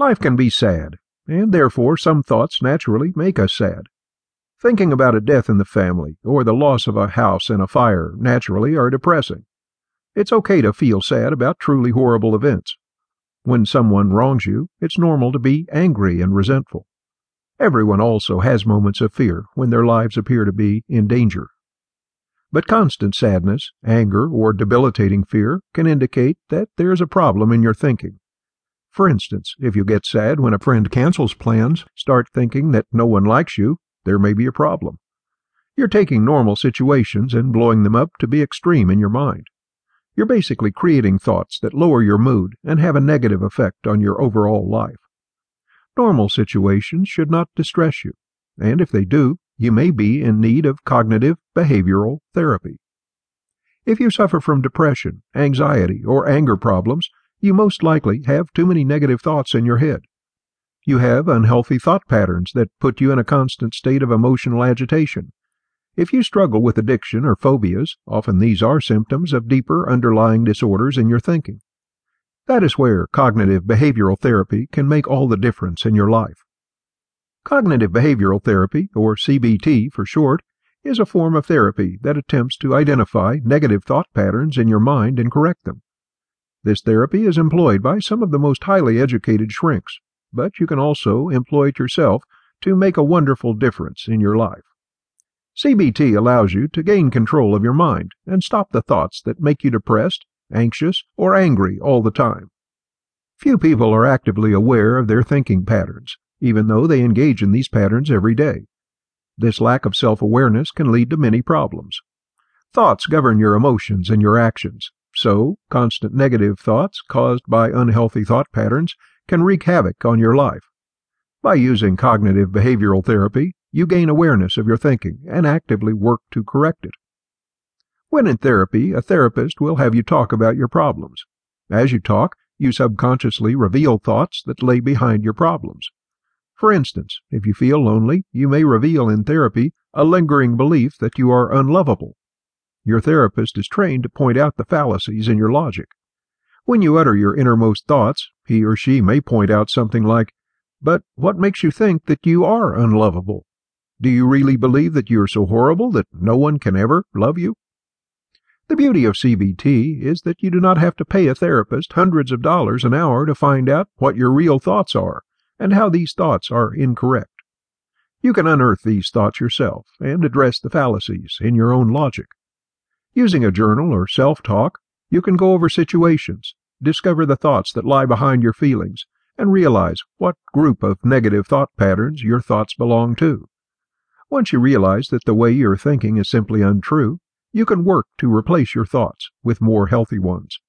Life can be sad, and therefore some thoughts naturally make us sad. Thinking about a death in the family or the loss of a house in a fire naturally are depressing. It's okay to feel sad about truly horrible events. When someone wrongs you, it's normal to be angry and resentful. Everyone also has moments of fear when their lives appear to be in danger. But constant sadness, anger, or debilitating fear can indicate that there's a problem in your thinking. For instance, if you get sad when a friend cancels plans, start thinking that no one likes you, there may be a problem. You're taking normal situations and blowing them up to be extreme in your mind. You're basically creating thoughts that lower your mood and have a negative effect on your overall life. Normal situations should not distress you, and if they do, you may be in need of cognitive behavioral therapy. If you suffer from depression, anxiety, or anger problems, you most likely have too many negative thoughts in your head. You have unhealthy thought patterns that put you in a constant state of emotional agitation. If you struggle with addiction or phobias, often these are symptoms of deeper underlying disorders in your thinking. That is where cognitive behavioral therapy can make all the difference in your life. Cognitive behavioral therapy, or CBT for short, is a form of therapy that attempts to identify negative thought patterns in your mind and correct them. This therapy is employed by some of the most highly educated shrinks, but you can also employ it yourself to make a wonderful difference in your life. CBT allows you to gain control of your mind and stop the thoughts that make you depressed, anxious, or angry all the time. Few people are actively aware of their thinking patterns, even though they engage in these patterns every day. This lack of self awareness can lead to many problems. Thoughts govern your emotions and your actions, so, constant negative thoughts caused by unhealthy thought patterns can wreak havoc on your life. By using cognitive behavioral therapy, you gain awareness of your thinking and actively work to correct it. When in therapy, a therapist will have you talk about your problems. As you talk, you subconsciously reveal thoughts that lay behind your problems. For instance, if you feel lonely, you may reveal in therapy a lingering belief that you are unlovable your therapist is trained to point out the fallacies in your logic. When you utter your innermost thoughts, he or she may point out something like, But what makes you think that you are unlovable? Do you really believe that you are so horrible that no one can ever love you? The beauty of CBT is that you do not have to pay a therapist hundreds of dollars an hour to find out what your real thoughts are and how these thoughts are incorrect. You can unearth these thoughts yourself and address the fallacies in your own logic. Using a journal or self talk, you can go over situations, discover the thoughts that lie behind your feelings, and realize what group of negative thought patterns your thoughts belong to. Once you realize that the way you're thinking is simply untrue, you can work to replace your thoughts with more healthy ones.